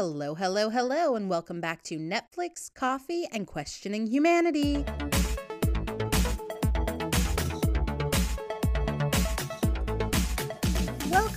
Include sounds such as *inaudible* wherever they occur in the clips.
Hello, hello, hello, and welcome back to Netflix, Coffee, and Questioning Humanity.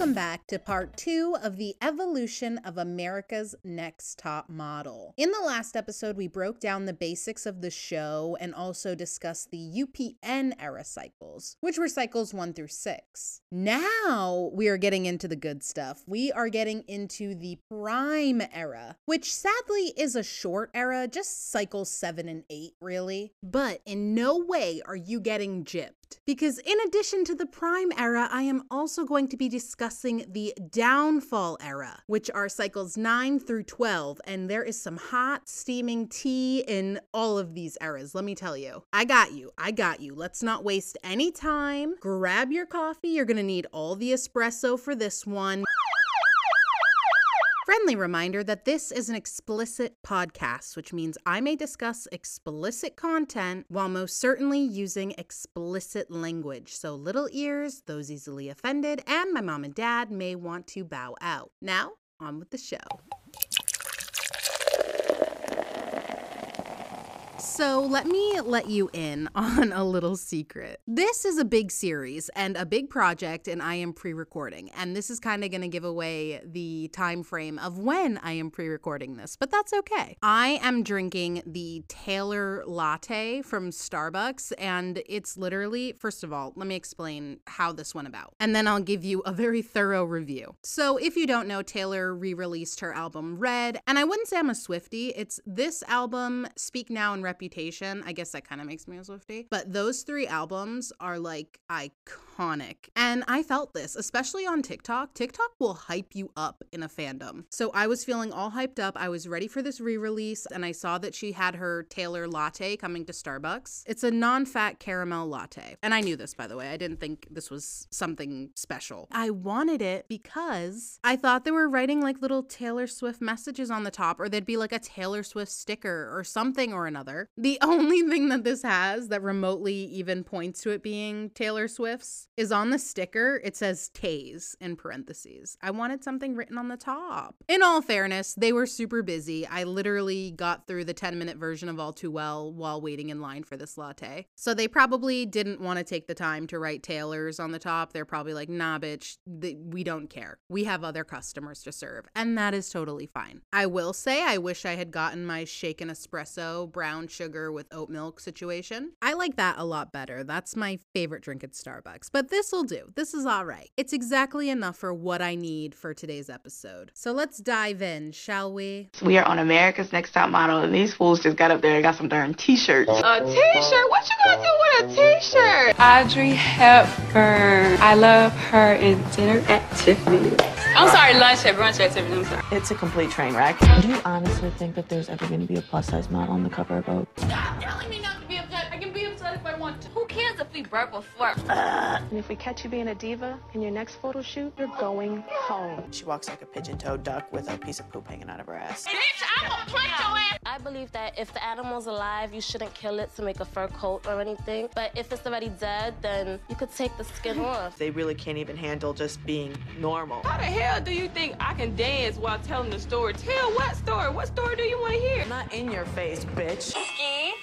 Welcome back to part two of the evolution of America's Next Top Model. In the last episode, we broke down the basics of the show and also discussed the UPN era cycles, which were cycles one through six. Now we are getting into the good stuff. We are getting into the Prime era, which sadly is a short era, just cycles seven and eight, really. But in no way are you getting gypped. Because in addition to the Prime era, I am also going to be discussing the Downfall era, which are cycles 9 through 12. And there is some hot, steaming tea in all of these eras, let me tell you. I got you. I got you. Let's not waste any time. Grab your coffee. You're going to need all the espresso for this one. Friendly reminder that this is an explicit podcast, which means I may discuss explicit content while most certainly using explicit language. So, little ears, those easily offended, and my mom and dad may want to bow out. Now, on with the show. So, let me let you in *laughs* on a little secret. This is a big series and a big project, and I am pre recording. And this is kind of going to give away the time frame of when I am pre recording this, but that's okay. I am drinking the Taylor Latte from Starbucks, and it's literally, first of all, let me explain how this went about, and then I'll give you a very thorough review. So, if you don't know, Taylor re released her album Red, and I wouldn't say I'm a Swifty. It's this album, Speak Now and Reputation. I guess that kind of makes me a Swifty. But those three albums are like iconic. And I felt this, especially on TikTok. TikTok will hype you up in a fandom. So I was feeling all hyped up. I was ready for this re release, and I saw that she had her Taylor latte coming to Starbucks. It's a non fat caramel latte. And I knew this, by the way. I didn't think this was something special. I wanted it because I thought they were writing like little Taylor Swift messages on the top, or they'd be like a Taylor Swift sticker or something or another. The only thing that this has that remotely even points to it being Taylor Swift's is on the sticker. It says Taze in parentheses. I wanted something written on the top. In all fairness, they were super busy. I literally got through the 10 minute version of All Too Well while waiting in line for this latte. So they probably didn't want to take the time to write Taylor's on the top. They're probably like, nah, bitch, th- we don't care. We have other customers to serve. And that is totally fine. I will say, I wish I had gotten my shaken espresso, brown sugar with oat milk situation. I like that a lot better. That's my favorite drink at Starbucks. But this'll do. This is all right. It's exactly enough for what I need for today's episode. So let's dive in, shall we? We are on America's Next Top Model, and these fools just got up there and got some darn t-shirts. A t-shirt? What you gonna do with a t-shirt? Audrey Hepburn. I love her in Dinner at Tiffany's. I'm sorry, lunch at brunch at Tiffany's. I'm sorry. It's a complete train wreck. Do you honestly think that there's ever going to be a plus-size model on the cover of Vogue? Stop telling me not to be upset. I can be upset if I want to. Who cares if we burp or flirt? And if we catch you being a diva in your next photo shoot, you're going home. She walks like a pigeon-toed duck with a piece of poop hanging out of her ass. Bitch, I'm gonna punch your ass. I believe that if the animal's alive, you shouldn't kill it to make a fur coat or anything. But if it's already dead, then you could take the skin *laughs* off. They really can't even handle just being normal. How the hell do you think I can dance while telling the story? Tell what story? What story do you want to hear? Not in your face, bitch.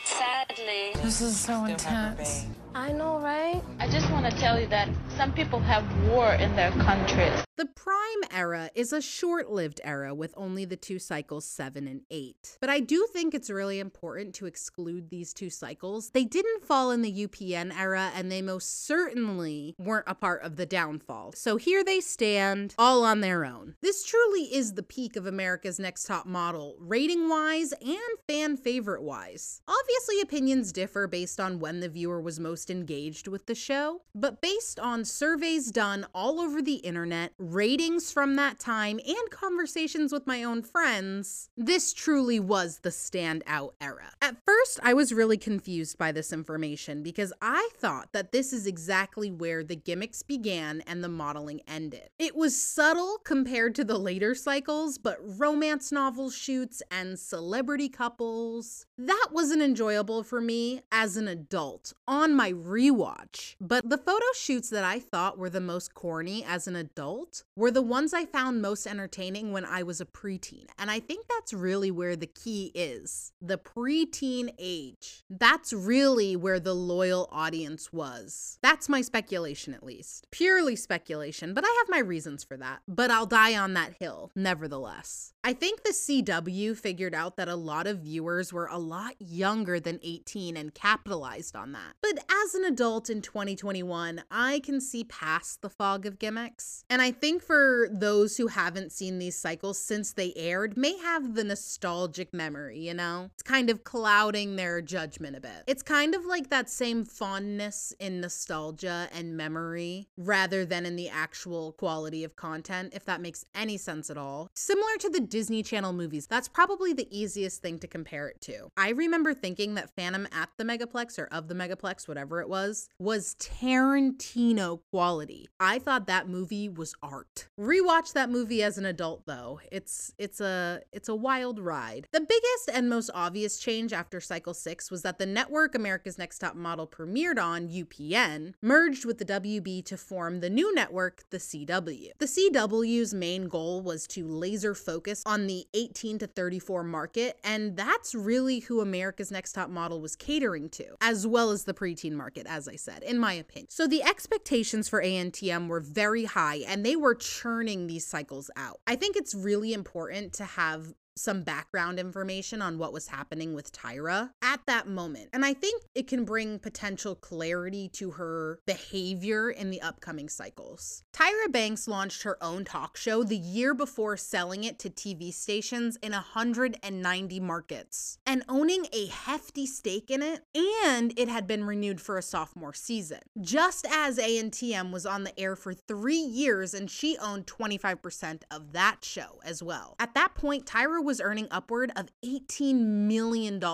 Sadly. This is so intense. I know, right? I just want to tell you that some people have war in their countries. The Prime era is a short lived era with only the two cycles 7 and 8. But I do think it's really important to exclude these two cycles. They didn't fall in the UPN era, and they most certainly weren't a part of the downfall. So here they stand, all on their own. This truly is the peak of America's Next Top Model, rating wise and fan favorite wise. Obviously, opinions differ based on when the viewer was most engaged with the show, but based on surveys done all over the internet, ratings from that time, and conversations with my own friends, this truly was the standout era. At first, I was really confused by this information because I thought that this is exactly where the gimmicks began and the modeling ended. It was subtle compared to the later cycles, but romance novel shoots and celebrity couples, that wasn't enjoyable for me as an adult on my rewatch. But the photo shoots that I thought were the most corny as an adult were the ones I found most entertaining when I was a preteen. And I think that's really where the key is the preteen age. That's really where the loyal audience was. That's my speculation, at least. Purely speculation, but I have my reasons for that. But I'll die on that hill, nevertheless. I think the CW figured out that a lot of viewers were a lot younger than 18 and capitalized on that. But as an adult in 2021, I can see past the fog of gimmicks. And I think for those who haven't seen these cycles since they aired, may have the nostalgic memory, you know? It's kind of clouding their judgment a bit. It's kind of like that same fondness in nostalgia and memory rather than in the actual quality of content, if that makes any sense at all. Similar to the Disney Channel movies, that's probably the easiest thing to compare it to. I remember thinking that Phantom at the Megaplex or of the Megaplex, whatever it was, was Tarantino quality. I thought that movie was art. Rewatch that movie as an adult though. It's it's a it's a wild ride. The biggest and most obvious change after cycle 6 was that the network America's Next Top Model premiered on, UPN, merged with the WB to form the new network, the CW. The CW's main goal was to laser focus on the 18 to 34 market, and that's really who America's Next Top Model was catering to, as well as the preteen market, as I said, in my opinion. So the expectations for ANTM were very high, and they were churning these cycles out. I think it's really important to have some background information on what was happening with Tyra at that moment. And I think it can bring potential clarity to her behavior in the upcoming cycles. Tyra Banks launched her own talk show the year before selling it to TV stations in 190 markets and owning a hefty stake in it, and it had been renewed for a sophomore season. Just as ANTM was on the air for three years and she owned 25% of that show as well. At that point, Tyra was earning upward of $18 million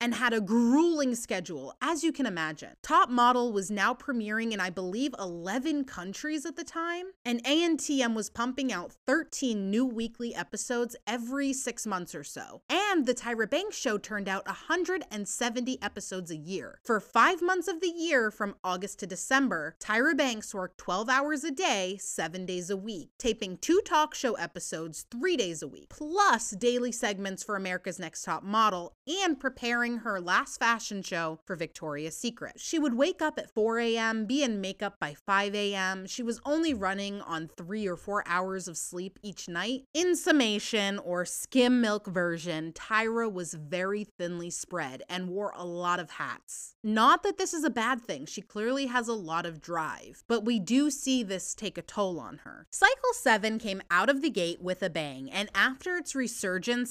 and had a grueling schedule, as you can imagine. Top Model was now premiering in, I believe, 11 countries at the time, and ANTM was pumping out 13 new weekly episodes every six months or so. And the Tyra Banks show turned out 170 episodes a year. For five months of the year, from August to December, Tyra Banks worked 12 hours a day, seven days a week, taping two talk show episodes three days a week, plus daily segments for America's Next Top Model and preparing her last fashion show for Victoria's Secret. She would wake up at 4 a.m., be in makeup by 5 a.m. She was only running on three or four hours of sleep each night. In summation or skim milk version, Tyra was very thinly spread and wore a lot of hats. Not that this is a bad thing, she clearly has a lot of drive, but we do see this take a toll on her. Cycle 7 came out of the gate with a bang, and after its resurgence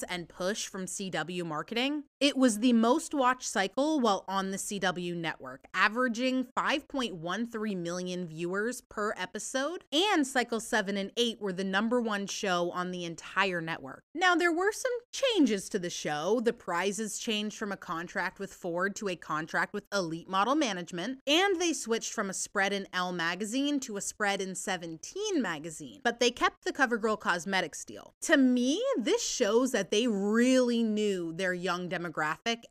and push from CW marketing, it was the most watched cycle while on the CW network, averaging 5.13 million viewers per episode, and Cycle 7 and 8 were the number one show on the entire network. Now, there were some changes to the show. The prizes changed from a contract with Ford to a contract with Elite Model Management, and they switched from a spread in Elle magazine to a spread in 17 magazine, but they kept the CoverGirl Cosmetics deal. To me, this shows that they really knew their young demographic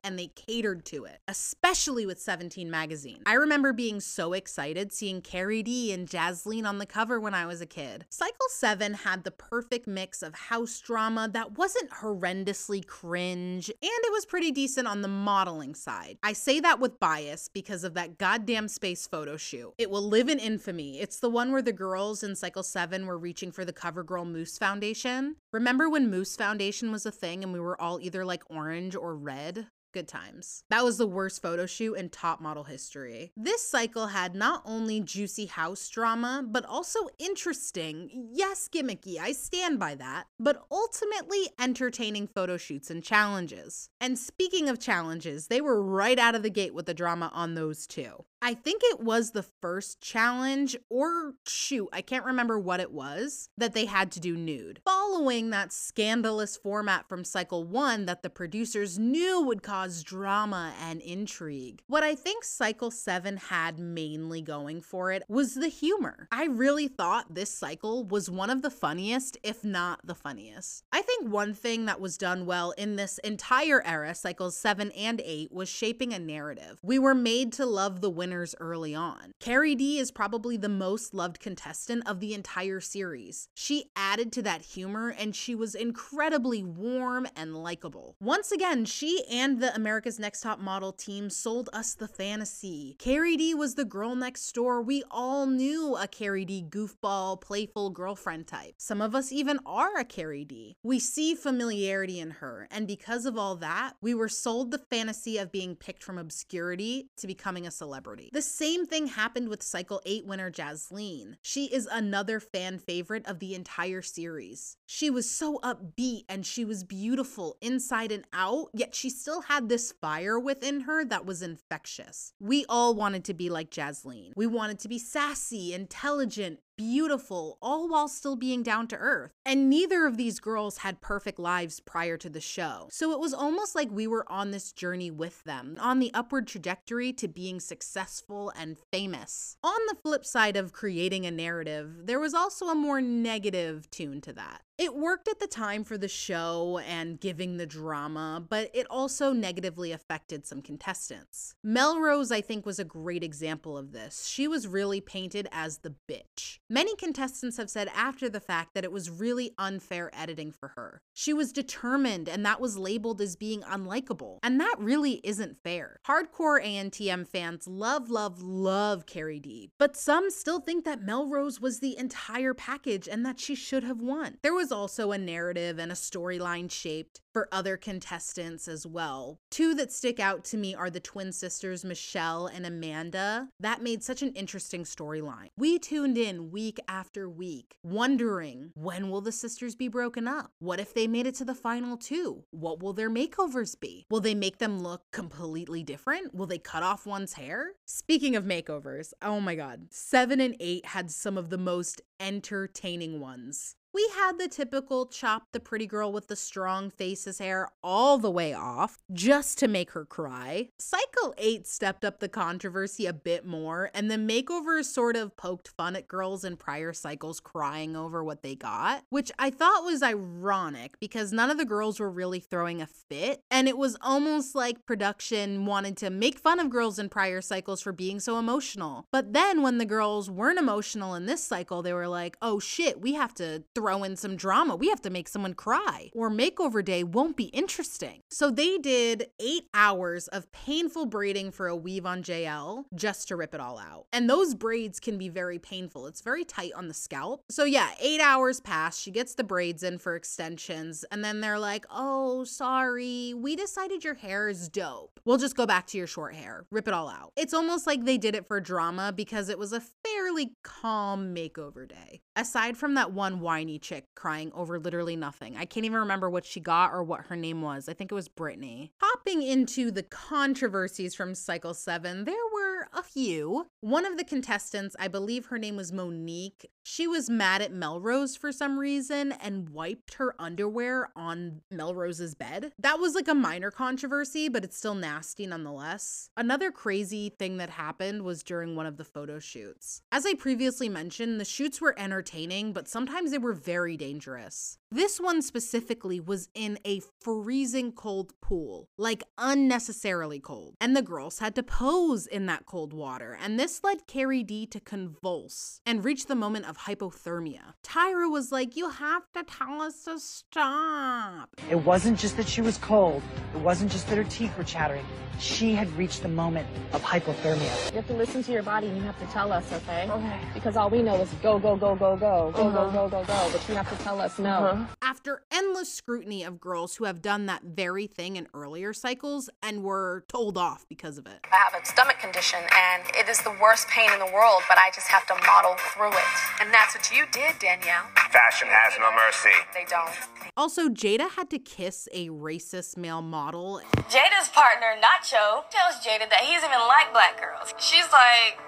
and they catered to it, especially with 17 magazine. I remember being so excited seeing CariDee and Jaslene on the cover when I was a kid. Cycle 7 had the perfect mix of house drama that wasn't horrendously cringe, and it was pretty decent on the modeling side. I say that with bias because of that goddamn space photo shoot. It will live in infamy. It's the one where the girls in Cycle 7 were reaching for the CoverGirl Mousse Foundation. Remember when Mousse Foundation was a thing and we were all either like orange or red? Good times. That was the worst photo shoot in top model history. This cycle had not only juicy house drama, but also interesting, yes, gimmicky, I stand by that, but ultimately entertaining photo shoots and challenges. And speaking of challenges, they were right out of the gate with the drama on those too. I think it was the first challenge, or shoot, I can't remember what it was, that they had to do nude. Following that scandalous format from Cycle 1 that the producers knew would cause drama and intrigue. What I think Cycle 7 had mainly going for it was the humor. I really thought this cycle was one of the funniest, if not the funniest. I think one thing that was done well in this entire era, cycles 7 and 8, was shaping a narrative. We were made to love the winners early on. CariDee is probably the most loved contestant of the entire series. She added to that humor and she was incredibly warm and likable. Once again, she and the America's Next Top Model team sold us the fantasy. CariDee was the girl next door. We all knew a CariDee goofball, playful girlfriend type. Some of us even are a CariDee. We see familiarity in her, and because of all that, we were sold the fantasy of being picked from obscurity to becoming a celebrity. The same thing happened with Cycle 8 winner Jaslene. She is another fan favorite of the entire series. She was so upbeat and she was beautiful inside and out, yet she still had this fire within her that was infectious. We all wanted to be like Jaslene. We wanted to be sassy, intelligent, beautiful, all while still being down to earth. And neither of these girls had perfect lives prior to the show. So it was almost like we were on this journey with them, on the upward trajectory to being successful and famous. On the flip side of creating a narrative, there was also a more negative tune to that. It worked at the time for the show and giving the drama, but it also negatively affected some contestants. Melrose, I think, was a great example of this. She was really painted as the bitch. Many contestants have said after the fact that it was really unfair editing for her. She was determined, and that was labeled as being unlikable. And that really isn't fair. Hardcore ANTM fans love, love, love CariDee, but some still think that Melrose was the entire package and that she should have won. There was also a narrative and a storyline shaped for other contestants as well. Two that stick out to me are the twin sisters Michelle and Amanda. That made such an interesting storyline. We tuned in week after week, wondering when will the sisters be broken up? What if they made it to the final two? What will their makeovers be? Will they make them look completely different? Will they cut off one's hair? Speaking of makeovers, oh my god, 7 and 8 had some of the most entertaining ones. We had the typical chop the pretty girl with the strong face's hair all the way off just to make her cry. Cycle 8 stepped up the controversy a bit more, and the makeovers sort of poked fun at girls in prior cycles crying over what they got, which I thought was ironic because none of the girls were really throwing a fit, and it was almost like production wanted to make fun of girls in prior cycles for being so emotional. But then when the girls weren't emotional in this cycle, they were like, oh shit, we have to throw in some drama. We have to make someone cry, or makeover day won't be interesting. So they did eight hours of painful braiding for a weave on Jael just to rip it all out. And those braids can be very painful. It's very tight on the scalp. So yeah, eight hours pass. She gets the braids in for extensions, and then they're like, oh, sorry, we decided your hair is dope. We'll just go back to your short hair, rip it all out. It's almost like they did it for drama because it was a fairly calm makeover day. Aside from that one whiny chick crying over literally nothing. I can't even remember what she got or what her name was. I think it was Brittany. Hopping into the controversies from Cycle 7, there were a few. One of the contestants, I believe her name was Monique, she was mad at Melrose for some reason and wiped her underwear on Melrose's bed. That was like a minor controversy, but it's still nasty nonetheless. Another crazy thing that happened was during one of the photo shoots. As I previously mentioned, the shoots were entertaining, but sometimes they were very dangerous. This one specifically was in a freezing cold pool, like unnecessarily cold, and the girls had to pose in that cold water, and this led CariDee to convulse and reach the moment of hypothermia. Tyra was like, You have to tell us to stop. It wasn't just that she was cold, it wasn't just that her teeth were chattering. She had reached the moment of hypothermia. You have to listen to your body and you have to tell us, okay? Okay. Because all we know is go, go, go, go, go, go, uh-huh. go, go, go, go, but you have to tell us no. Uh-huh. After endless scrutiny of girls who have done that very thing in earlier cycles and were told off because of it. I have a stomach condition and it is the worst pain in the world, but I just have to model through it. And that's what you did, Danielle. Fashion has no mercy. They don't. Also, Jada had to to kiss a racist male model. Jada's partner, Nacho, tells Jada that he doesn't even like black girls. She's like,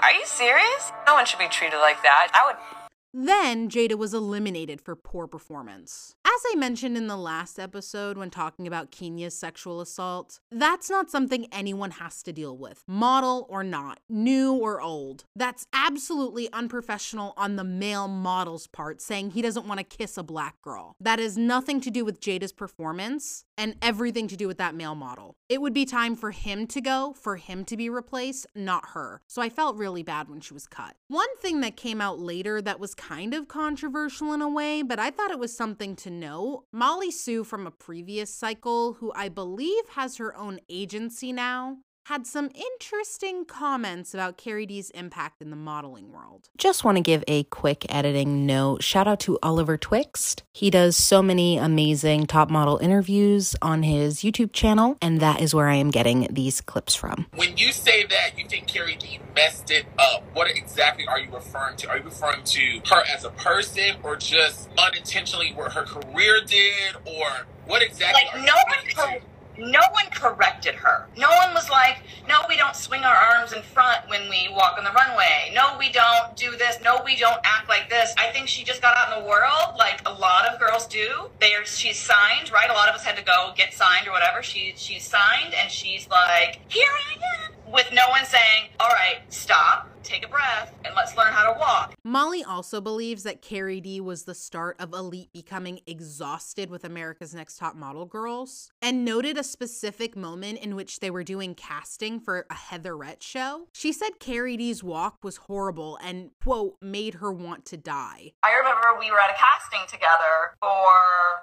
Are you serious? No one should be treated like that. I would. Then Jada was eliminated for poor performance. As I mentioned in the last episode when talking about Kenya's sexual assault, that's not something anyone has to deal with, model or not, new or old. That's absolutely unprofessional on the male model's part, saying he doesn't want to kiss a black girl. That has nothing to do with Jada's performance and everything to do with that male model. It would be time for him to go, for him to be replaced, not her. So I felt really bad when she was cut. One thing that came out later that was kind of controversial in a way, but I thought it was something to note. Molly Sue from a previous cycle, who I believe has her own agency now, had some interesting comments about CariDee's impact in the modeling world. Just want to give a quick editing note. Shout out to Oliver Twixt. He does so many amazing top model interviews on his YouTube channel, and that is where I am getting these clips from. When you say that you think CariDee messed it up, what exactly are you referring to? Are you referring to her as a person or just unintentionally what her career did or what exactly like no one no one corrected her. No one was like, no, we don't swing our arms in front when we walk on the runway. No, we don't do this. No, we don't act like this. I think she just got out in the world like a lot of girls do. They're, she's signed, right? A lot of us had to go get signed or whatever. She, she's signed and she's like, here I am. With no one saying, all right, stop, take a breath, and let's learn how to walk. Molly also believes that CariDee was the start of Elite becoming exhausted with America's Next Top Model girls, and noted a specific moment in which they were doing casting for a Heatherette show. She said CariDee's walk was horrible and, quote, made her want to die. I remember we were at a casting together for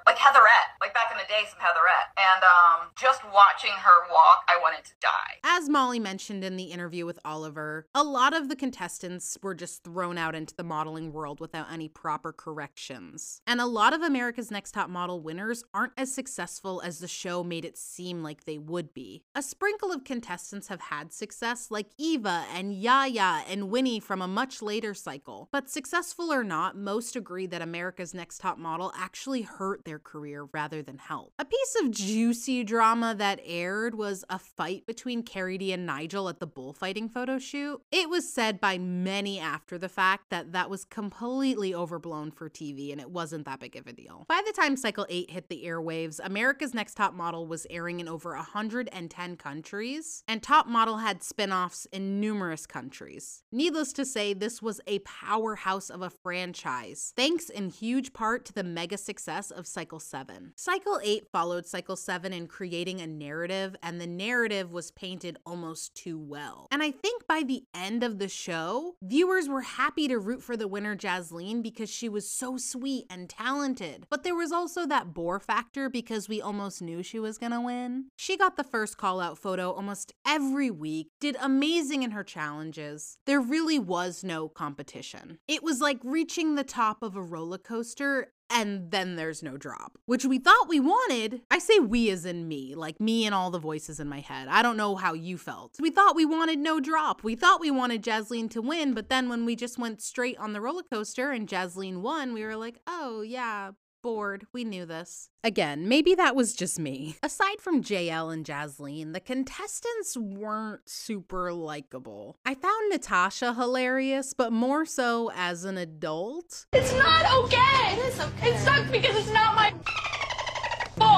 like Heatherette, like back in the days of Heatherette, and um, just watching her walk, I wanted to die. As Molly mentioned in the interview with Oliver, a lot of the contestants were just thrown out into the modeling world without any proper corrections. And a lot of America's Next Top Model winners aren't as successful as the show made it seem like they would be. A sprinkle of contestants have had success, like Eva and Yaya and Winnie from a much later cycle. But successful or not, most agree that America's Next Top Model actually hurt their career rather than help. A piece of juicy drama that aired was a fight between CariDee and Nigel at the bullfighting photo shoot. It was said by many after the fact that that was completely overblown for TV and it wasn't that big of a deal. By the time Cycle 8 hit the airwaves, America's Next Top Model was airing in over 110 countries, and Top Model had spin offs in numerous countries. Needless to say, this was a powerhouse of a franchise, thanks in huge part to the mega success of Cycle 7. Cycle 8 followed Cycle 7 in creating a narrative, and the narrative was painted almost too well. And I think by the end of the show, viewers were happy to root for the winner Jaslene because she was so sweet and talented. But there was also that bore factor because we almost knew she was gonna win. She got the first call out photo almost every week, did amazing in her challenges. There really was no competition. It was like reaching the top of a roller coaster and then there's no drop, which we thought we wanted. I say we as in me, like me and all the voices in my head. I don't know how you felt. We thought we wanted no drop. We thought we wanted Jaslene to win, but then when we just went straight on the roller coaster and Jaslene won, we were like, oh yeah, bored. We knew this. Again, maybe that was just me. Aside from Jael and Jaslene, the contestants weren't super likable. I found Natasha hilarious, but more so as an adult. It's not okay. It is okay. It sucks because it's not my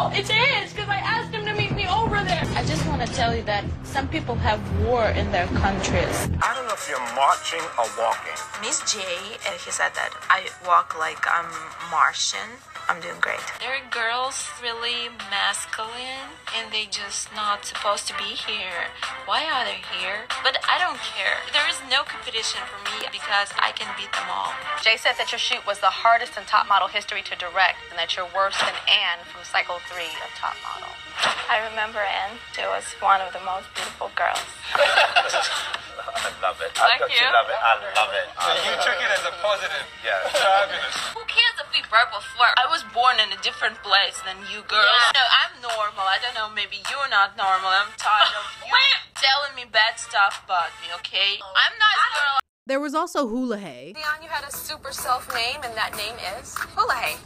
fault. It's his because I asked him to meet me over there. I just want to tell you that some people have war in their countries. I don't know if you're marching or walking. Miss J, and he said that I walk like I'm Martian. I'm doing great. There are girls really masculine and they just not supposed to be here. Why are they here? But I don't care. There is no competition for me because I can beat them all. Jay said that your shoot was the hardest in top model history to direct and that you're worse than Anne from cycle three of top model. I remember Anne. She was one of the most beautiful girls. I *laughs* love it. I Thank thought you. love it. I love it. So you took it as a positive. Yeah. Fabulous. Who cares if we broke before? I was born in a different place than you girls. No, I'm normal. I don't know, maybe you're not normal. I'm tired of *laughs* you telling me bad stuff about me, okay? I'm not nice girl. There was also Hula Hey. Dion, you had a super self name, and that name is Hula Hey.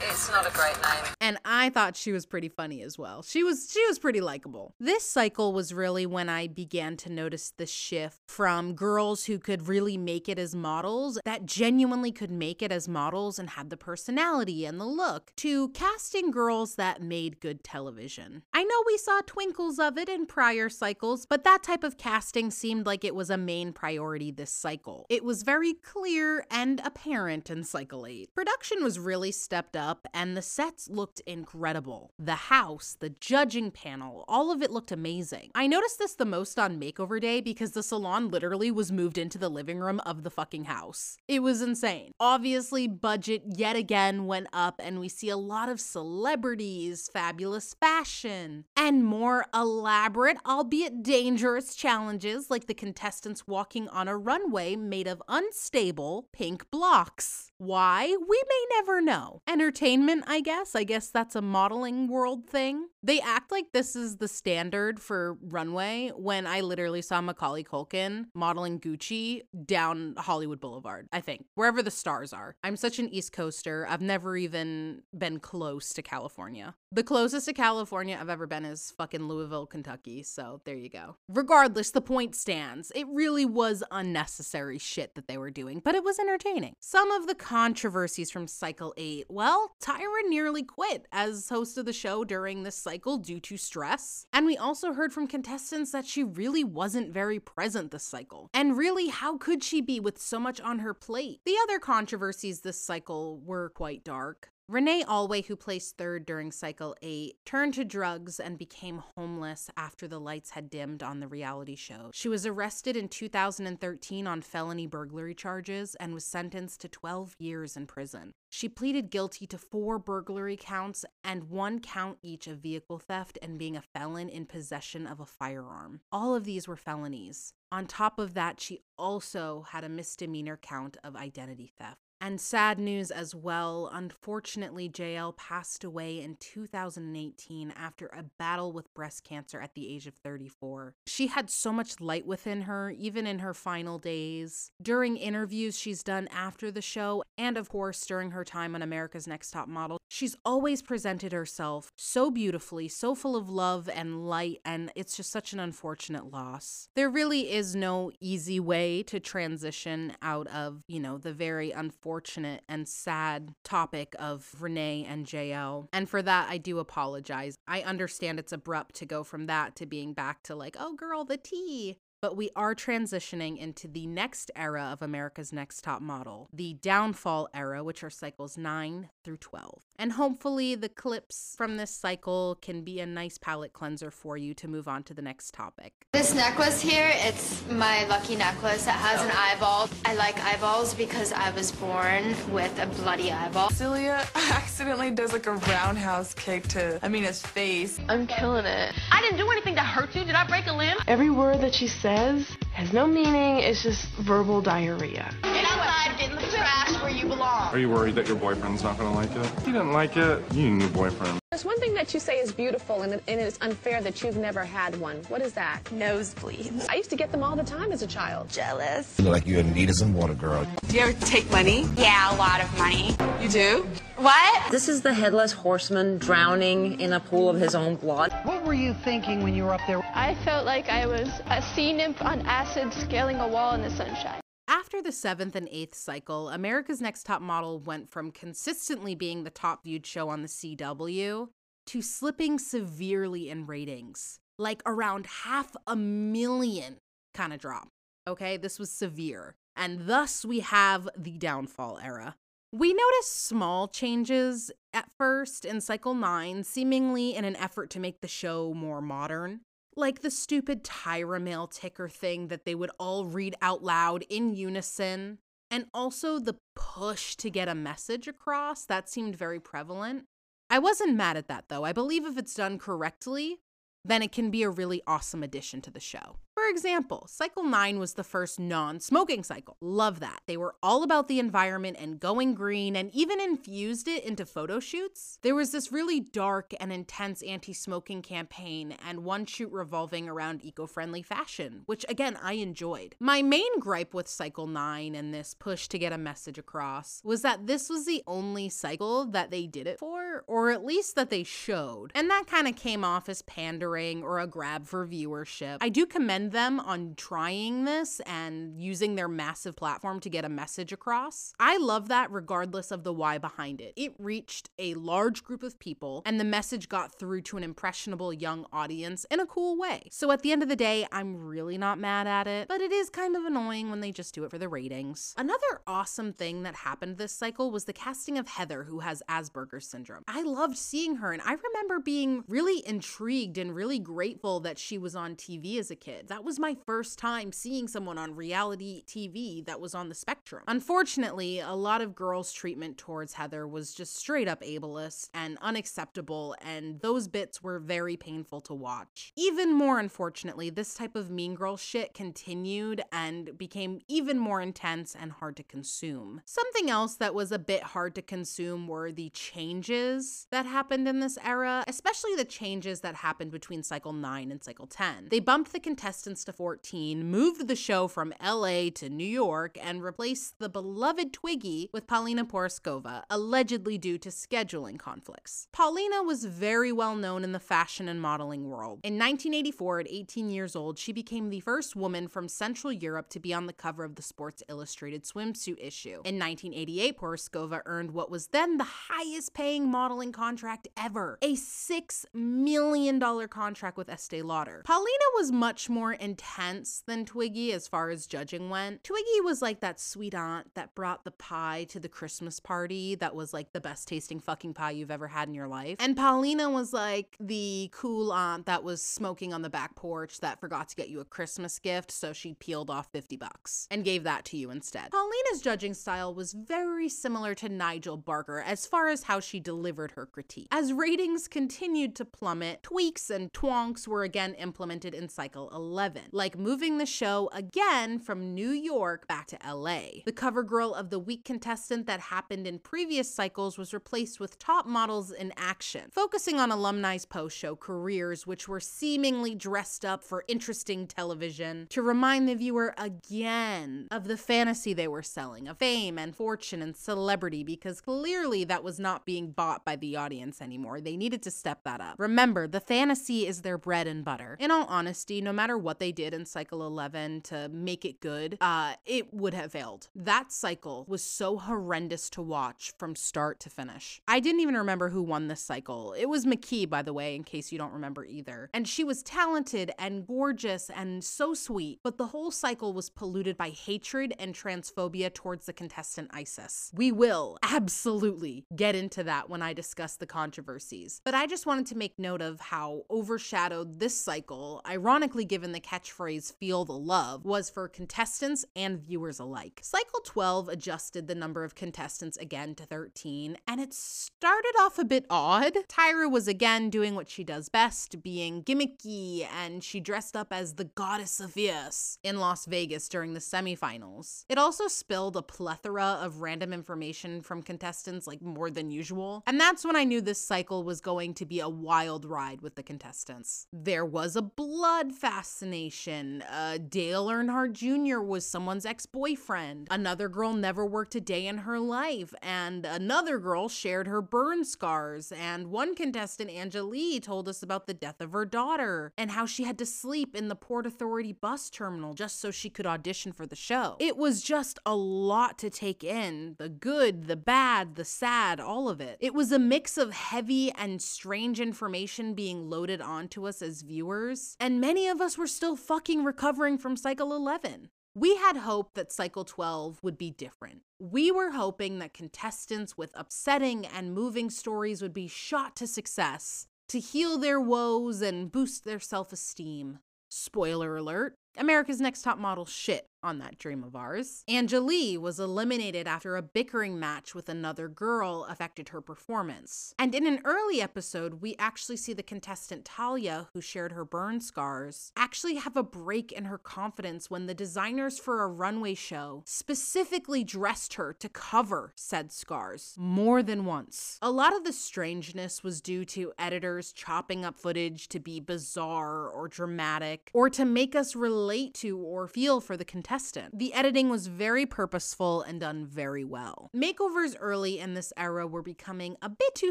It's not a great name. And I thought she was pretty funny as well. She was she was pretty likable. This cycle was really when I began to notice the shift from girls who could really make it as models, that genuinely could make it as models and had the personality and the look, to casting girls that made good television. I know we saw twinkles of it in prior cycles, but that type of casting seemed like it was a main priority this cycle. It was very clear and apparent in cycle 8. Production was really stepped up and the sets looked incredible. The house, the judging panel, all of it looked amazing. I noticed this the most on makeover day because the salon literally was moved into the living room of the fucking house. It was insane. Obviously, budget yet again went up and we see a lot of celebrities, fabulous fashion, and more elaborate, albeit dangerous challenges like the contestants walking on a runway made of unstable pink blocks. Why? We may never know. Entertainment, I guess. I guess that's a modeling world thing. They act like this is the standard for runway when I literally saw Macaulay Culkin modeling Gucci down Hollywood Boulevard, I think, wherever the stars are. I'm such an East Coaster. I've never even been close to California. The closest to California I've ever been is fucking Louisville, Kentucky. So there you go. Regardless, the point stands. It really was unnecessary shit that they were doing, but it was entertaining. Some of the controversies from Cycle 8 well, Tyra nearly quit as host of the show during this cycle due to stress. And we also heard from contestants that she really wasn't very present this cycle. And really, how could she be with so much on her plate? The other controversies this cycle were quite dark. Renee Alway, who placed third during cycle 8, turned to drugs and became homeless after the lights had dimmed on the reality show. She was arrested in 2013 on felony burglary charges and was sentenced to 12 years in prison. She pleaded guilty to four burglary counts and one count each of vehicle theft and being a felon in possession of a firearm. All of these were felonies. On top of that, she also had a misdemeanor count of identity theft. And sad news as well. Unfortunately, Jael passed away in 2018 after a battle with breast cancer at the age of 34. She had so much light within her, even in her final days. During interviews she's done after the show, and of course during her time on America's Next Top Model, she's always presented herself so beautifully, so full of love and light, and it's just such an unfortunate loss. There really is no easy way to transition out of, you know, the very unfortunate unfortunate and sad topic of Renee and Jael. And for that, I do apologize. I understand it's abrupt to go from that to being back to like, oh, girl, the tea but we are transitioning into the next era of America's Next Top Model, the downfall era, which are cycles 9 through 12. And hopefully, the clips from this cycle can be a nice palate cleanser for you to move on to the next topic. This necklace here, it's my lucky necklace that has an oh. eyeball. I like eyeballs because I was born with a bloody eyeball. Celia *laughs* accidentally does like a roundhouse kick to, I mean, his face. I'm killing it. I didn't do anything to hurt you. Did I break a limb? Every word that she says has no meaning. It's just verbal diarrhea. Get outside, get in the trash where you belong. Are you worried that your boyfriend's not gonna like it? He didn't like it. You need a new boyfriend. There's one thing that you say is beautiful and, and it's unfair that you've never had one. What is that? Nosebleeds. I used to get them all the time as a child. Jealous. You look like you're in need of some water, girl. Do you ever take money? Yeah, a lot of money. You do? What? This is the headless horseman drowning in a pool of his own blood. What were you thinking when you were up there? I felt like I was a sea nymph on acid scaling a wall in the sunshine. After the seventh and eighth cycle, America's Next Top Model went from consistently being the top viewed show on the CW to slipping severely in ratings, like around half a million kind of drop. Okay, this was severe. And thus we have the downfall era. We noticed small changes at first in cycle 9, seemingly in an effort to make the show more modern. Like the stupid Tyra mail ticker thing that they would all read out loud in unison. And also the push to get a message across, that seemed very prevalent. I wasn't mad at that though. I believe if it's done correctly, then it can be a really awesome addition to the show. For example, Cycle 9 was the first non smoking cycle. Love that. They were all about the environment and going green and even infused it into photo shoots. There was this really dark and intense anti smoking campaign and one shoot revolving around eco friendly fashion, which again I enjoyed. My main gripe with Cycle 9 and this push to get a message across was that this was the only cycle that they did it for, or at least that they showed. And that kind of came off as pandering or a grab for viewership. I do commend them on trying this and using their massive platform to get a message across. I love that regardless of the why behind it. It reached a large group of people and the message got through to an impressionable young audience in a cool way. So at the end of the day, I'm really not mad at it, but it is kind of annoying when they just do it for the ratings. Another awesome thing that happened this cycle was the casting of Heather, who has Asperger's syndrome. I loved seeing her, and I remember being really intrigued and really grateful that she was on TV as a kid. That was my first time seeing someone on reality TV that was on the spectrum. Unfortunately, a lot of girls' treatment towards Heather was just straight up ableist and unacceptable, and those bits were very painful to watch. Even more unfortunately, this type of mean girl shit continued and became even more intense and hard to consume. Something else that was a bit hard to consume were the changes that happened in this era, especially the changes that happened between cycle 9 and cycle 10. They bumped the contestants to 14, moved the show from LA to New York, and replaced the beloved Twiggy with Paulina Porizkova, allegedly due to scheduling conflicts. Paulina was very well known in the fashion and modeling world. In 1984, at 18 years old, she became the first woman from Central Europe to be on the cover of the Sports Illustrated swimsuit issue. In 1988, Poroskova earned what was then the highest paying modeling contract ever a $6 million contract with Estee Lauder. Paulina was much more intense than Twiggy as far as judging went. Twiggy was like that sweet aunt that brought the pie to the Christmas party that was like the best tasting fucking pie you've ever had in your life. And Paulina was like the cool aunt that was smoking on the back porch that forgot to get you a Christmas gift, so she peeled off 50 bucks and gave that to you instead. Paulina's judging style was very similar to Nigel Barker as far as how she delivered her critique. As ratings continued to plummet, tweaks and twonks were again implemented in cycle 11, like moving the show again from New York back to LA. The cover girl of the week contestant that happened in previous cycles was replaced with top models in action, focusing on alumni's post show careers, which were seemingly dressed up for interesting television to remind the viewer again of the fantasy they were selling of fame and fortune and celebrity, because clearly that was not being bought by the audience anymore. They needed to step that up. Remember, the fantasy is their bread and butter. In all honesty, no matter what they did in cycle 11 to make it good, uh, it would have failed. That cycle was so horrendous to watch from start to finish. I didn't even remember who won this cycle. It was McKey, by the way, in case you don't remember either. And she was talented and gorgeous and so sweet, but the whole cycle was polluted by hatred and transphobia towards the contestant Isis. We will absolutely get into that when I discuss the controversies, but I just wanted to make note of how overshadowed this cycle, ironically given the catchphrase feel the love, was for contestants and viewers alike. Cycle 12 adjusted the number of contestants again to 13, and it started off a bit odd. Tyra was again doing what she does best, being gimmicky, and she dressed up as the goddess of yes in Las Vegas during the semifinals. It also spilled a plethora of random information from contestants, like more than usual, and that's when I knew this cycle was going to be a wild ride with the contestants. There was a blood fascination. Uh, Dale Earnhardt Jr. was someone's ex boyfriend. Another girl never worked a day in her life, and another girl shared her burn scars. And one contestant, Angelique, told us about the death of her daughter and how she had to sleep in the Port Authority bus terminal just so she could audition for the show. It was just a lot to take in the good, the bad, the sad, all of it. It was a mix of heavy and strange information being loaded onto us as viewers, and many of us were still fucking recovering from cycle 11. We had hope that cycle 12 would be different. We were hoping that contestants with upsetting and moving stories would be shot to success to heal their woes and boost their self esteem. Spoiler alert America's Next Top Model shit on that dream of ours. Angelie was eliminated after a bickering match with another girl affected her performance. And in an early episode, we actually see the contestant Tahlia, who shared her burn scars, actually have a break in her confidence when the designers for a runway show specifically dressed her to cover said scars more than once. A lot of the strangeness was due to editors chopping up footage to be bizarre or dramatic, or to make us relate to or feel for the contestant. The editing was very purposeful and done very well. Makeovers early in this era were becoming a bit too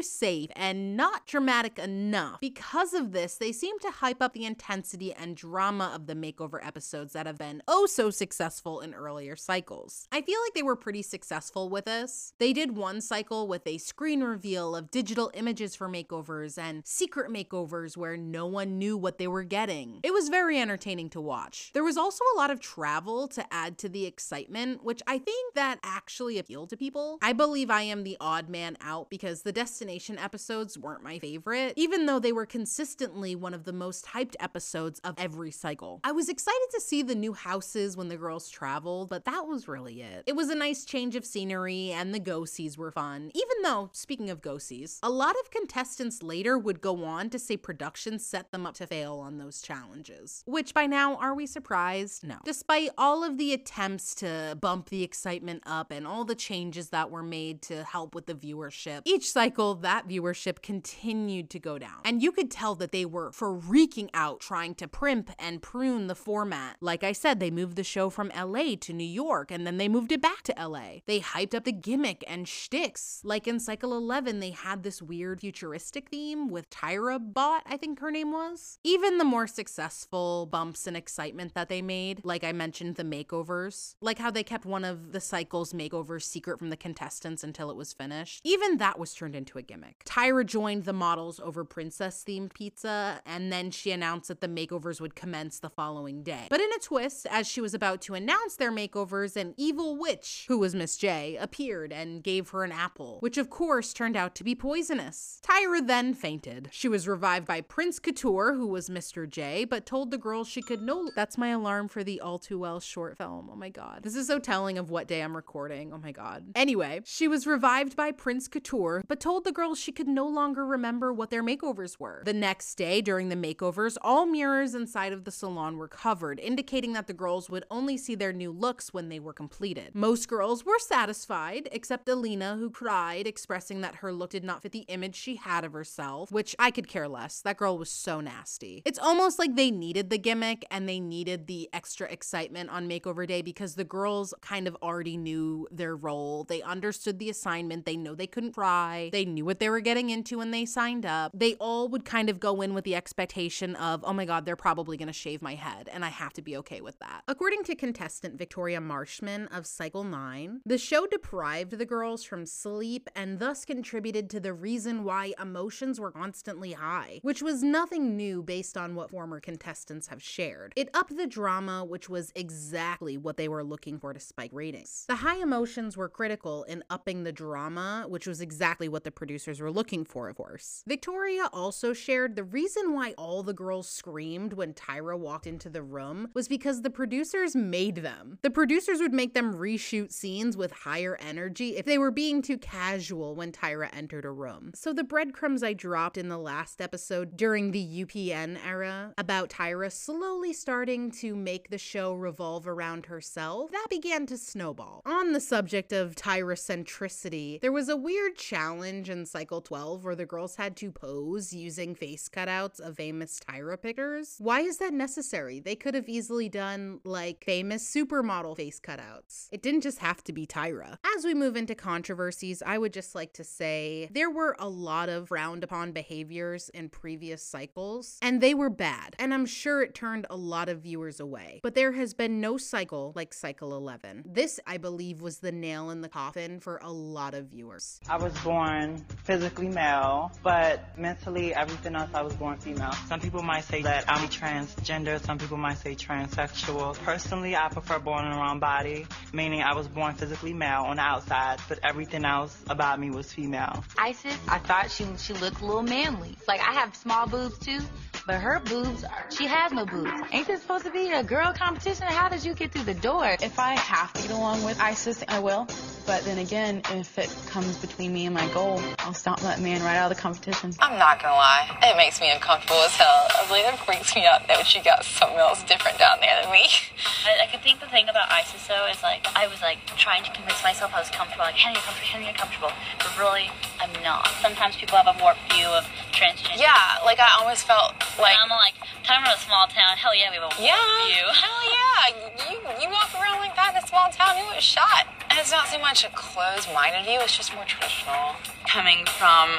safe and not dramatic enough. Because of this, they seem to hype up the intensity and drama of the makeover episodes that have been oh so successful in earlier cycles. I feel like they were pretty successful with this. They did one cycle with a screen reveal of digital images for makeovers and secret makeovers where no one knew what they were getting. It was very entertaining to watch. There was also a lot of travel to add to the excitement, which I think that actually appealed to people. I believe I am the odd man out because the destination episodes weren't my favorite, even though they were consistently one of the most hyped episodes of every cycle. I was excited to see the new houses when the girls traveled, but that was really it. It was a nice change of scenery and the go-sees were fun, even though, speaking of go-sees, a lot of contestants later would go on to say production set them up to fail on those challenges. Which by now, are we surprised? No. Despite all of the attempts to bump the excitement up and all the changes that were made to help with the viewership, each cycle that viewership continued to go down. And you could tell that they were freaking out trying to primp and prune the format. Like I said, they moved the show from LA to New York and then they moved it back to LA. They hyped up the gimmick and shticks. Like in Cycle 11, they had this weird futuristic theme with Tyra Bot, I think her name was. Even the more successful bumps and excitement that they made, like I mentioned, the makeovers, like how they kept one of the cycle's makeovers secret from the contestants until it was finished, even that was turned into a gimmick. Tyra joined the models over princess themed pizza, and then she announced that the makeovers would commence the following day. But in a twist, as she was about to announce their makeovers, an evil witch, who was Miss J, appeared and gave her an apple, which of course turned out to be poisonous. Tyra then fainted. She was revived by Prince Couture, who was Mr. J, but told the girls she could no. That's my alarm for the All Too Well short film. Oh my god. This is so telling of what day I'm recording. Oh my god. Anyway, she was revived by Prince Couture, but told the girls she could no longer remember what their makeovers were. The next day, during the makeovers, all mirrors inside of the salon were covered, indicating that the girls would only see their new looks when they were completed. Most girls were satisfied, except Alina, who cried, expressing that her look did not fit the image she had of herself, which I could care less. That girl was so nasty. It's almost like they needed the gimmick and they needed the extra excitement on makeover day because the girls kind of already knew their role. They understood the assignment. They know they couldn't cry. They knew what they were getting into when they signed up. They all would kind of go in with the expectation of, oh my God, they're probably going to shave my head, and I have to be okay with that. According to contestant Victoria Marshman of Cycle 9, the show deprived the girls from sleep and thus contributed to the reason why emotions were constantly high, which was nothing new based on what former contestants have shared. It upped the drama, which was exactly what they were looking for to spike ratings. The high emotions were critical in upping the drama, which was exactly what the producers were looking for, of course. Victoria also shared the reason why all the girls screamed when Tyra walked into the room was because the producers made them. The producers would make them reshoot scenes with higher energy if they were being too casual when Tyra entered a room. So the breadcrumbs I dropped in the last episode during the UPN era about Tyra slowly starting to make the show revolve around herself, that began to snowball. On the subject of Tyra centricity, there was a weird challenge in Cycle 12 where the girls had to pose using face cutouts of famous Tyra pictures. Why is that necessary? They could have easily done like famous supermodel face cutouts. It didn't just have to be Tyra. As we move into controversies, I would just like to say there were a lot of frowned upon behaviors in previous cycles, and they were bad. And I'm sure it turned a lot of viewers away. But there has been no cycle like Cycle 11. This, I believe, was the nail in the coffin for a lot of viewers. I was born physically male, but mentally, everything else, I was born female. Some people might say that I'm transgender, some people might say transsexual. Personally, I prefer born in the wrong body, meaning I was born physically male on the outside, but everything else about me was female. Isis, I thought she she looked a little manly. Like I have small boobs too, but her boobs, she has no boobs. Ain't this supposed to be a girl competition? How did you get through the door? If I have to get along with ISIS, I will. But then again, if it comes between me and my goal, I'll stomp that man right out of the competition. I'm not gonna lie, it makes me uncomfortable as hell. I believe it freaks me out that she got something else different down there than me. *laughs* I, I can think the thing about ISIS though is like I was like trying to convince myself I was comfortable, like Hannah, you're comfortable, Hannah, you're comfortable, but really I'm not. Sometimes people have a warped view of transgender. Yeah, like I always felt like I'm like, time from a small town. Hell yeah, we have a warped Yeah, view. hell *laughs* yeah. You you walk around like that in a small town, you get shot. And it's not so much a closed-minded view; it's just more traditional. Coming from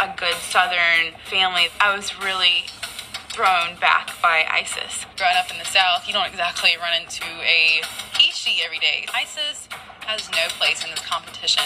a good Southern family, I was really thrown back by ISIS. Growing up in the South, you don't exactly run into a he-she every day. ISIS has no place in this competition.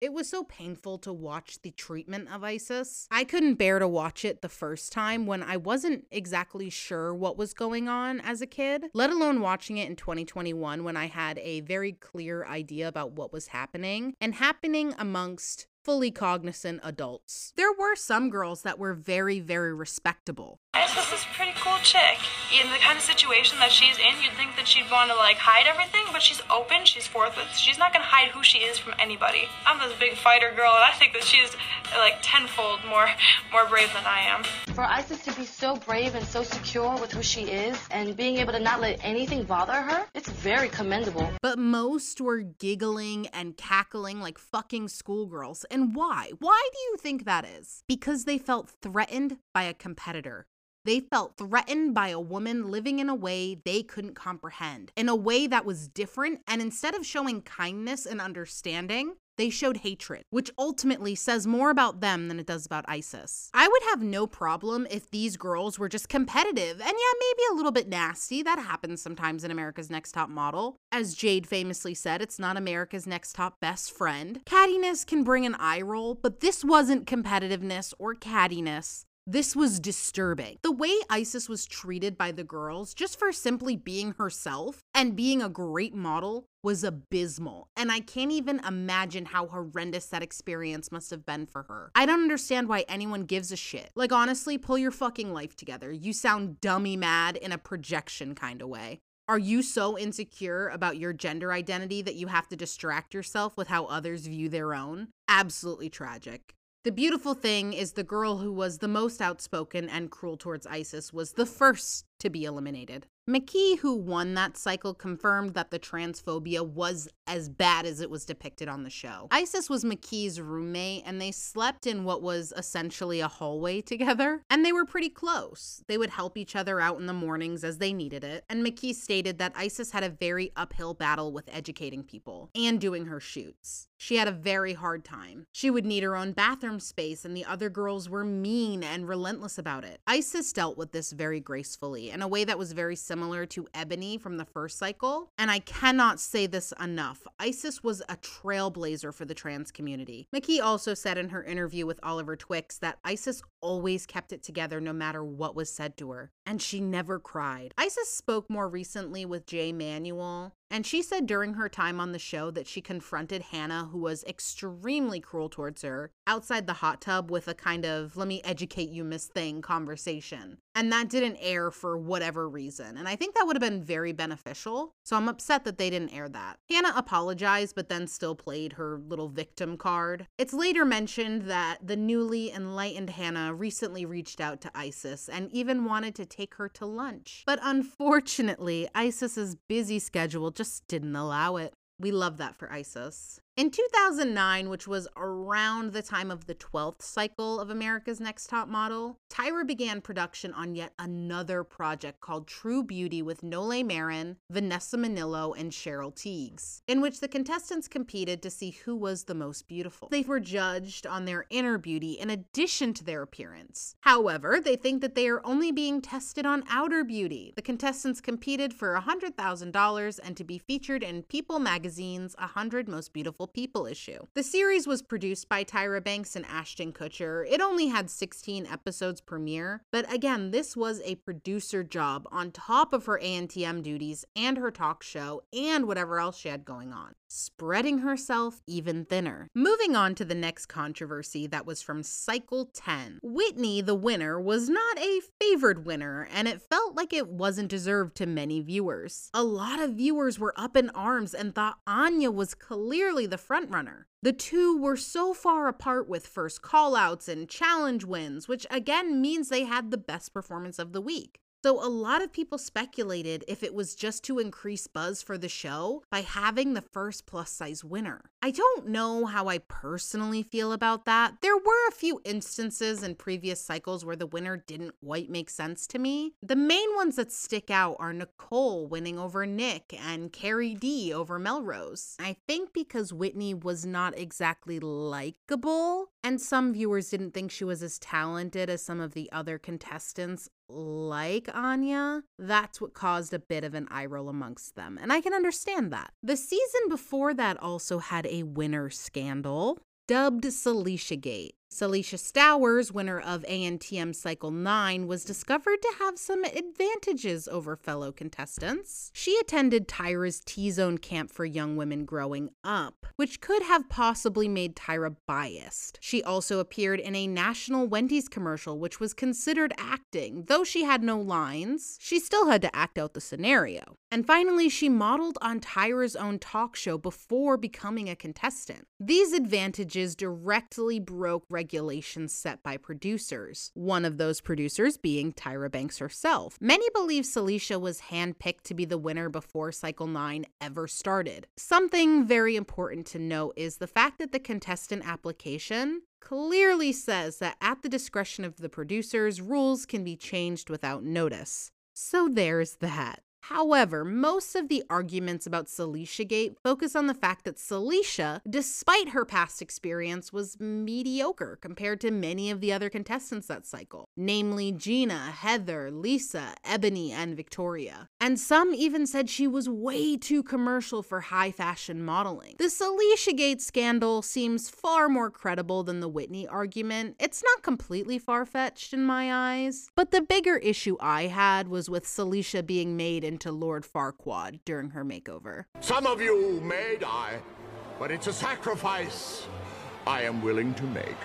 It was so painful to watch the treatment of ISIS. I couldn't bear to watch it the first time when I wasn't exactly sure what was going on as a kid, let alone watching it in 2021 when I had a very clear idea about what was happening and happening amongst fully cognizant adults. There were some girls that were very, very respectable. Isis is a pretty cool chick. In the kind of situation that she's in, you'd think that she'd want to like hide everything, but she's open, she's forthwith. She's not gonna hide who she is from anybody. I'm this big fighter girl, and I think that she's like tenfold more more brave than I am. For Isis to be so brave and so secure with who she is and being able to not let anything bother her, it's very commendable. But most were giggling and cackling like fucking schoolgirls. And why? Why do you think that is? Because they felt threatened by a competitor. They felt threatened by a woman living in a way they couldn't comprehend, in a way that was different. And instead of showing kindness and understanding, they showed hatred, which ultimately says more about them than it does about ISIS. I would have no problem if these girls were just competitive and yeah, maybe a little bit nasty. That happens sometimes in America's Next Top Model. As Jade famously said, it's not America's Next Top best friend. Cattiness can bring an eye roll, but this wasn't competitiveness or cattiness. This was disturbing. The way Isis was treated by the girls, just for simply being herself and being a great model, was abysmal. And I can't even imagine how horrendous that experience must have been for her. I don't understand why anyone gives a shit. Like, honestly, pull your fucking life together. You sound dummy mad in a projection kind of way. Are you so insecure about your gender identity that you have to distract yourself with how others view their own? Absolutely tragic. The beautiful thing is the girl who was the most outspoken and cruel towards ISIS was the first to be eliminated. McKey, who won that cycle, confirmed that the transphobia was as bad as it was depicted on the show. Isis was McKey's roommate, and they slept in what was essentially a hallway *laughs* together, and they were pretty close. They would help each other out in the mornings as they needed it, and McKey stated that Isis had a very uphill battle with educating people and doing her shoots. She had a very hard time. She would need her own bathroom space, and the other girls were mean and relentless about it. Isis dealt with this very gracefully in a way that was very similar to Ebony from the first cycle. And I cannot say this enough. Isis was a trailblazer for the trans community. McKey also said in her interview with Oliver Twixt that Isis always kept it together no matter what was said to her, and she never cried. Isis spoke more recently with Jay Manuel, and she said during her time on the show that she confronted Hannah, who was extremely cruel towards her, outside the hot tub with a kind of let me educate you, Miss Thing conversation. And that didn't air for whatever reason. And I think that would have been very beneficial. So I'm upset that they didn't air that. Hannah apologized, but then still played her little victim card. It's later mentioned that the newly enlightened Hannah recently reached out to Isis and even wanted to take her to lunch. But unfortunately, Isis's busy schedule just didn't allow it. We love that for Isis. In 2009, which was around the time of the 12th cycle of America's Next Top Model, Tyra began production on yet another project called True Beauty with Nole Marin, Vanessa Minnillo, and Cheryl Tiegs, in which the contestants competed to see who was the most beautiful. They were judged on their inner beauty in addition to their appearance. However, they think that they are only being tested on outer beauty. The contestants competed for $100,000 and to be featured in People Magazine's 100 Most Beautiful People issue. The series was produced by Tyra Banks and Ashton Kutcher. It only had 16 episodes premiere, but again, this was a producer job on top of her ANTM duties and her talk show and whatever else she had going on. Spreading herself even thinner. Moving on to the next controversy that was from Cycle 10. Whitney, the winner, was not a favored winner, and it felt like it wasn't deserved to many viewers. A lot of viewers were up in arms and thought Anya was clearly the frontrunner. The two were so far apart with first callouts and challenge wins, which again means they had the best performance of the week. So, a lot of people speculated if it was just to increase buzz for the show by having the first plus size winner. I don't know how I personally feel about that. There were a few instances in previous cycles where the winner didn't quite make sense to me. The main ones that stick out are Nicole winning over Nick and CariDee over Melrose. I think because Whitney was not exactly likable, and some viewers didn't think she was as talented as some of the other contestants, like Anya, that's what caused a bit of an eye roll amongst them. And I can understand that. The season before that also had a winner scandal dubbed Saleisha Gate. Saleisha Stowers, winner of ANTM Cycle 9, was discovered to have some advantages over fellow contestants. She attended Tyra's T Zone camp for young women growing up, which could have possibly made Tyra biased. She also appeared in a national Wendy's commercial, which was considered acting. Though she had no lines, she still had to act out the scenario. And finally, she modeled on Tyra's own talk show before becoming a contestant. These advantages directly broke regulations set by producers, one of those producers being Tyra Banks herself. Many believe Saleisha was handpicked to be the winner before Cycle 9 ever started. Something very important to note is the fact that the contestant application clearly says that at the discretion of the producers, rules can be changed without notice. So there's that. However, most of the arguments about Saleisha Gate focus on the fact that Saleisha, despite her past experience, was mediocre compared to many of the other contestants that cycle, namely Gina, Heather, Lisa, Ebony, and Victoria. And some even said she was way too commercial for high fashion modeling. The Saleisha Gate scandal seems far more credible than the Whitney argument. It's not completely far fetched in my eyes, but the bigger issue I had was with Saleisha being made into Lord Farquaad during her makeover. Some of you may die, but it's a sacrifice I am willing to make.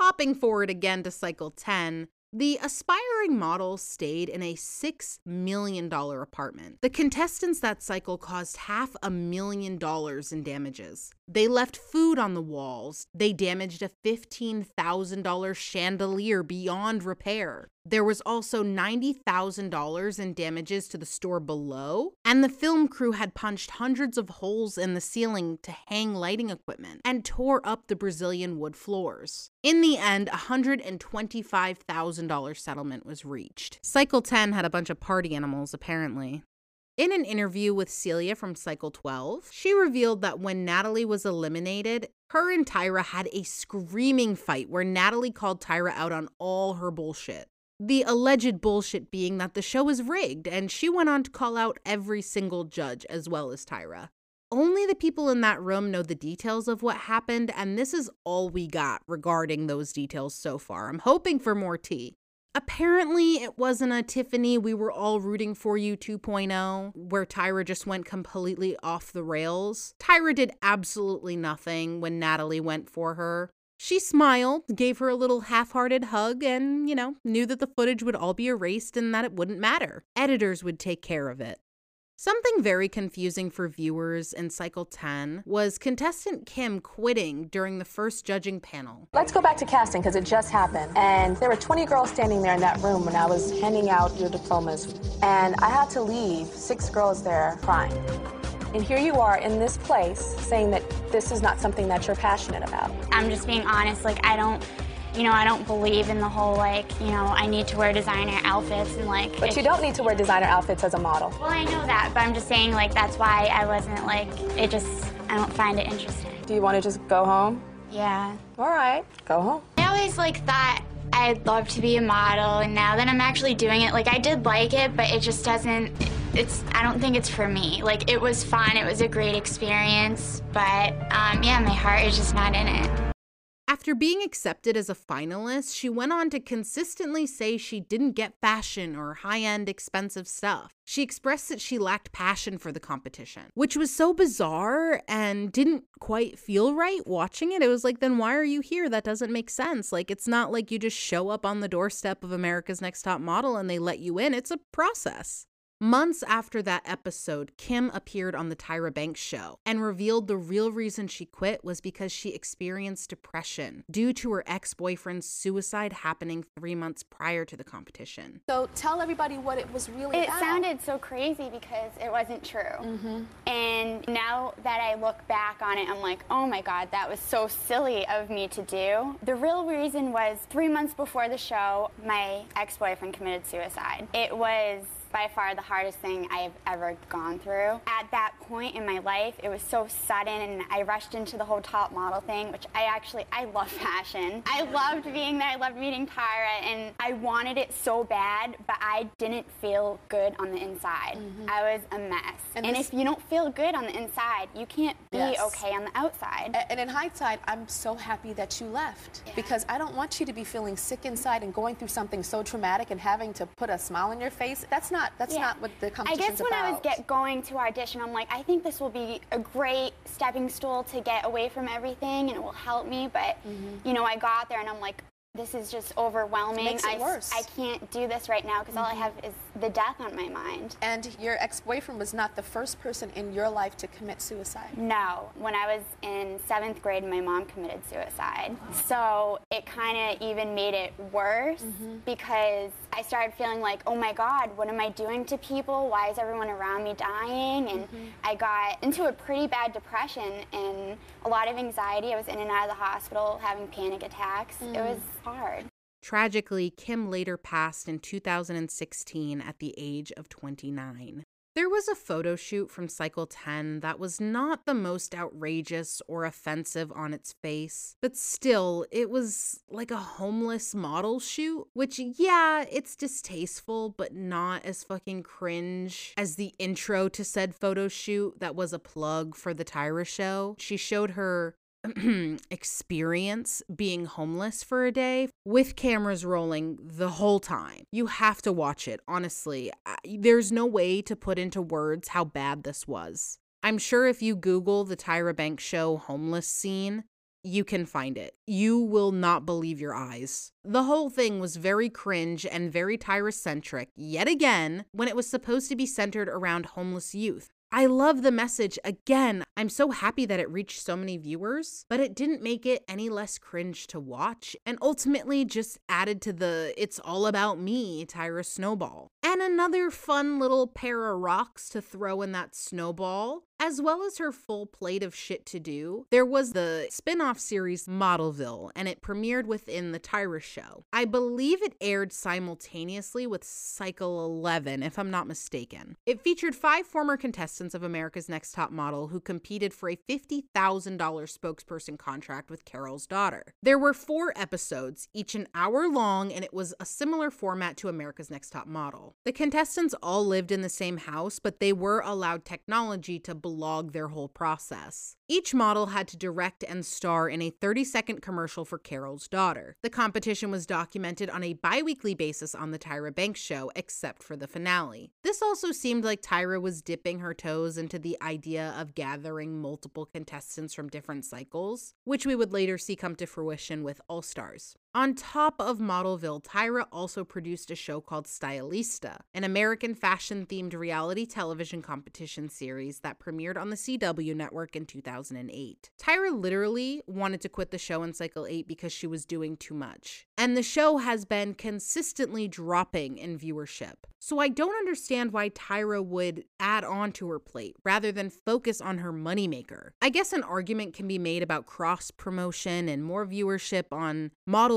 Hopping forward again to cycle 10, the aspiring model stayed in a $6 million apartment. The contestants that cycle caused half a million dollars in damages. They left food on the walls. They damaged a $15,000 chandelier beyond repair. There was also $90,000 in damages to the store below, and the film crew had punched hundreds of holes in the ceiling to hang lighting equipment and tore up the Brazilian wood floors. In the end, a $125,000 settlement was reached. Cycle 10 had a bunch of party animals, apparently. In an interview with Celia from Cycle 12, she revealed that when Natalie was eliminated, her and Tyra had a screaming fight where Natalie called Tyra out on all her bullshit. The alleged bullshit being that the show was rigged, and she went on to call out every single judge as well as Tyra. Only the people in that room know the details of what happened, and this is all we got regarding those details so far. I'm hoping for more tea. Apparently, it wasn't a Tiffany, we were all rooting for you 2.0, where Tyra just went completely off the rails. Tyra did absolutely nothing when Natalie went for her. She smiled, gave her a little half hearted hug, and, you know, knew that the footage would all be erased and that it wouldn't matter. Editors would take care of it. Something very confusing for viewers in Cycle 10 was contestant Kim quitting during the first judging panel. Let's go back to casting because it just happened. And there were 20 girls standing there in that room when I was handing out your diplomas. And I had to leave, six girls there crying. And here you are in this place saying that this is not something that you're passionate about. I'm just being honest. Like, I don't you know, I don't believe in the whole like, you know, I need to wear designer outfits and like. But you don't need to wear designer outfits as a model. Well, I know that, but I'm just saying like that's why I wasn't like it just I don't find it interesting. Do you want to just go home? Yeah. All right, go home. I always like thought I'd love to be a model, and now that I'm actually doing it, like I did like it, but it just doesn't. It's I don't think it's for me. Like it was fun, it was a great experience, but um, yeah, my heart is just not in it. After being accepted as a finalist, she went on to consistently say she didn't get fashion or high end expensive stuff. She expressed that she lacked passion for the competition, which was so bizarre and didn't quite feel right watching it. It was like, then why are you here? That doesn't make sense. Like, it's not like you just show up on the doorstep of America's Next Top Model and they let you in, it's a process. Months after that episode, Kim appeared on the Tyra Banks show and revealed the real reason she quit was because she experienced depression due to her ex boyfriend's suicide happening three months prior to the competition. So tell everybody what it was really It about. sounded so crazy because it wasn't true. Mm-hmm. And now that I look back on it, I'm like, oh my God, that was so silly of me to do. The real reason was three months before the show, my ex boyfriend committed suicide. It was by far the hardest thing I've ever gone through. At that point in my life, it was so sudden and I rushed into the whole top model thing, which I actually, I love fashion. I loved being there, I loved meeting Tyra, and I wanted it so bad, but I didn't feel good on the inside. Mm-hmm. I was a mess. And And, this- if you don't feel good on the inside, you can't be Yes. okay on the outside. And in hindsight, I'm so happy that you left because I don't want you to be feeling sick inside and going through something so traumatic and having to put a smile on your face. That's not that's Yeah. not what the I guess when I was get going to audition, I'm like, I think this will be a great stepping stool to get away from everything, and it will help me. But mm-hmm. you know, I got there and I'm like, this is just overwhelming. Makes it I, worse. I can't do this right now because all I Mhm. have is the death on my mind. and your ex-boyfriend was not the first person in your life to commit suicide. No, when I was in seventh grade, my mom committed suicide. So it kind of even made it worse Mm-hmm. because I started feeling like, oh my God, what am I doing to people? Why is everyone around me dying? And Mm-hmm. I got into a pretty bad depression and a lot of anxiety. I was in and out of the hospital having panic attacks. It Mm. was hard. Tragically, Kim later passed in 2016 at the age of 29. There was a photo shoot from Cycle 10 that was not the most outrageous or offensive on its face, but still, it was like a homeless model shoot, which, yeah, it's distasteful, but not as fucking cringe as the intro to said photo shoot that was a plug for the Tyra show. She showed her *clears throat* experience being homeless for a day with cameras rolling the whole time. You have to watch it, honestly. I- There's no way to put into words how bad this was. I'm sure if you Google the Tyra Banks show homeless scene, you can find it. You will not believe your eyes. The whole thing was very cringe and very Tyra centric, yet again, when it was supposed to be centered around homeless youth. I love the message. Again, I'm so happy that it reached so many viewers, but it didn't make it any less cringe to watch and ultimately just added to the it's all about me Tyra snowball. And another fun little pair of rocks to throw in that snowball. As well as her full plate of shit to do, there was the spin off series Modelville, and it premiered within the Tyra show. I believe it aired simultaneously with Cycle 11, if I'm not mistaken. It featured five former contestants of America's Next Top Model who competed for a $50,000 spokesperson contract with Carol's daughter. There were four episodes, each an hour long, and it was a similar format to America's Next Top Model. The contestants all lived in the same house, but they were allowed technology to blog their whole process. Each model had to direct and star in a 30 second commercial for Carol's daughter. The competition was documented on a bi weekly basis on The Tyra Banks Show, except for the finale. This also seemed like Tyra was dipping her toes into the idea of gathering multiple contestants from different cycles, which we would later see come to fruition with All Stars. On top of Modelville, Tyra also produced a show called Stylista, an American fashion themed reality television competition series that premiered on the CW network in 2008. Tyra literally wanted to quit the show in Cycle 8 because she was doing too much. And the show has been consistently dropping in viewership. So I don't understand why Tyra would add on to her plate rather than focus on her moneymaker. I guess an argument can be made about cross promotion and more viewership on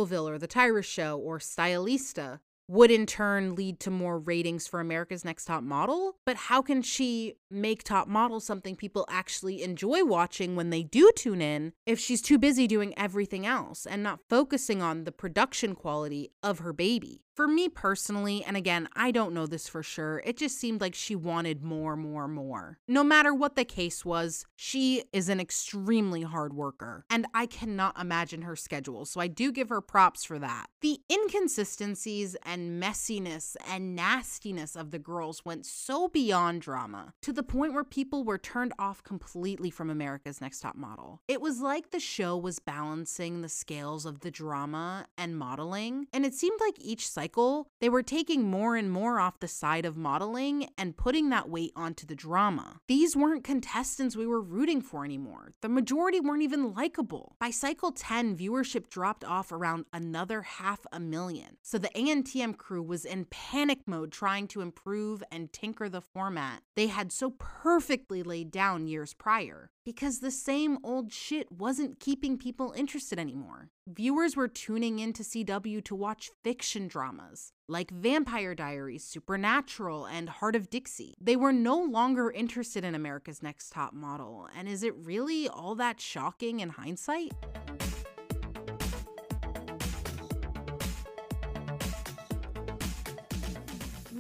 Modelville or The Tyra Show or Stylista, would in turn lead to more ratings for America's Next Top Model. But how can she make Top Model something people actually enjoy watching when they do tune in if she's too busy doing everything else and not focusing on the production quality of her baby? For me personally, and again, I don't know this for sure, it just seemed like she wanted more, more, more. No matter what the case was, she is an extremely hard worker, and I cannot imagine her schedule, so I do give her props for that. The inconsistencies and messiness and nastiness of the girls went so beyond drama to the point where people were turned off completely from America's Next Top Model. It was like the show was balancing the scales of the drama and modeling, and it seemed like each cycle cycle, they were taking more and more off the side of modeling and putting that weight onto the drama. These weren't contestants we were rooting for anymore. The majority weren't even likable. By cycle 10, viewership dropped off around another half a million. So the ANTM crew was in panic mode trying to improve and tinker the format they had so perfectly laid down years prior because the same old shit wasn't keeping people interested anymore. Viewers were tuning in to CW to watch fiction dramas like Vampire Diaries, Supernatural, and Hart of Dixie. They were no longer interested in America's Next Top Model, and is it really all that shocking in hindsight?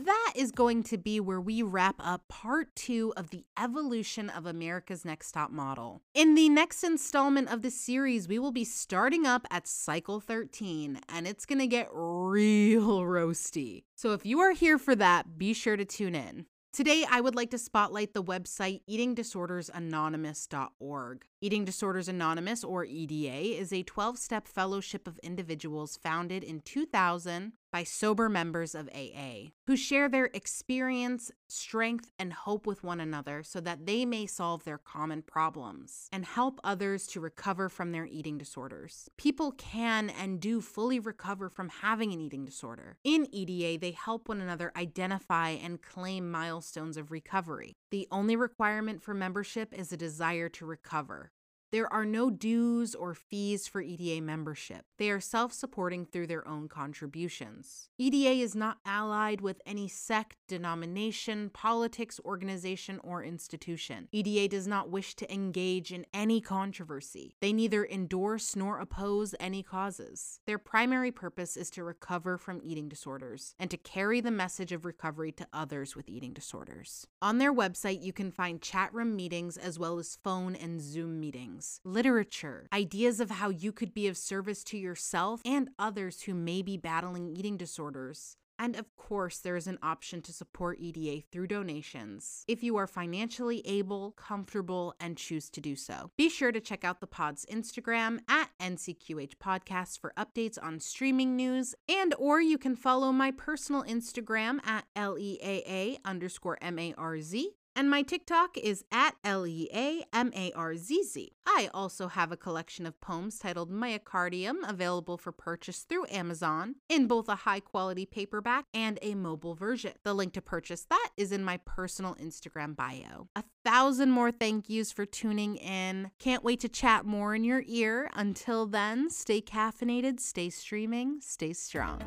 That is going to be where we wrap up part two of the evolution of America's Next Top Model. In the next installment of the series, we will be starting up at cycle 13, and it's going to get real roasty. So if you are here for that, be sure to tune in. Today, I would like to spotlight the website eatingdisordersanonymous.org. Eating Disorders Anonymous, or EDA, is a 12 step fellowship of individuals founded in 2000 by sober members of AA who share their experience, strength, and hope with one another so that they may solve their common problems and help others to recover from their eating disorders. People can and do fully recover from having an eating disorder. In EDA, they help one another identify and claim milestones of recovery. The only requirement for membership is a desire to recover. There are no dues or fees for EDA membership. They are self supporting through their own contributions. EDA is not allied with any sect, denomination, politics, organization, or institution. EDA does not wish to engage in any controversy. They neither endorse nor oppose any causes. Their primary purpose is to recover from eating disorders and to carry the message of recovery to others with eating disorders. On their website, you can find chat room meetings as well as phone and Zoom meetings literature, ideas of how you could be of service to yourself and others who may be battling eating disorders. And of course, there is an option to support EDA through donations if you are financially able, comfortable, and choose to do so. Be sure to check out the pod's Instagram at NCQH Podcast for updates on streaming news, and or you can follow my personal Instagram at LEAA underscore M-A-R-Z and my TikTok is at L E A M A R Z Z. I also have a collection of poems titled Myocardium available for purchase through Amazon in both a high quality paperback and a mobile version. The link to purchase that is in my personal Instagram bio. A thousand more thank yous for tuning in. Can't wait to chat more in your ear. Until then, stay caffeinated, stay streaming, stay strong.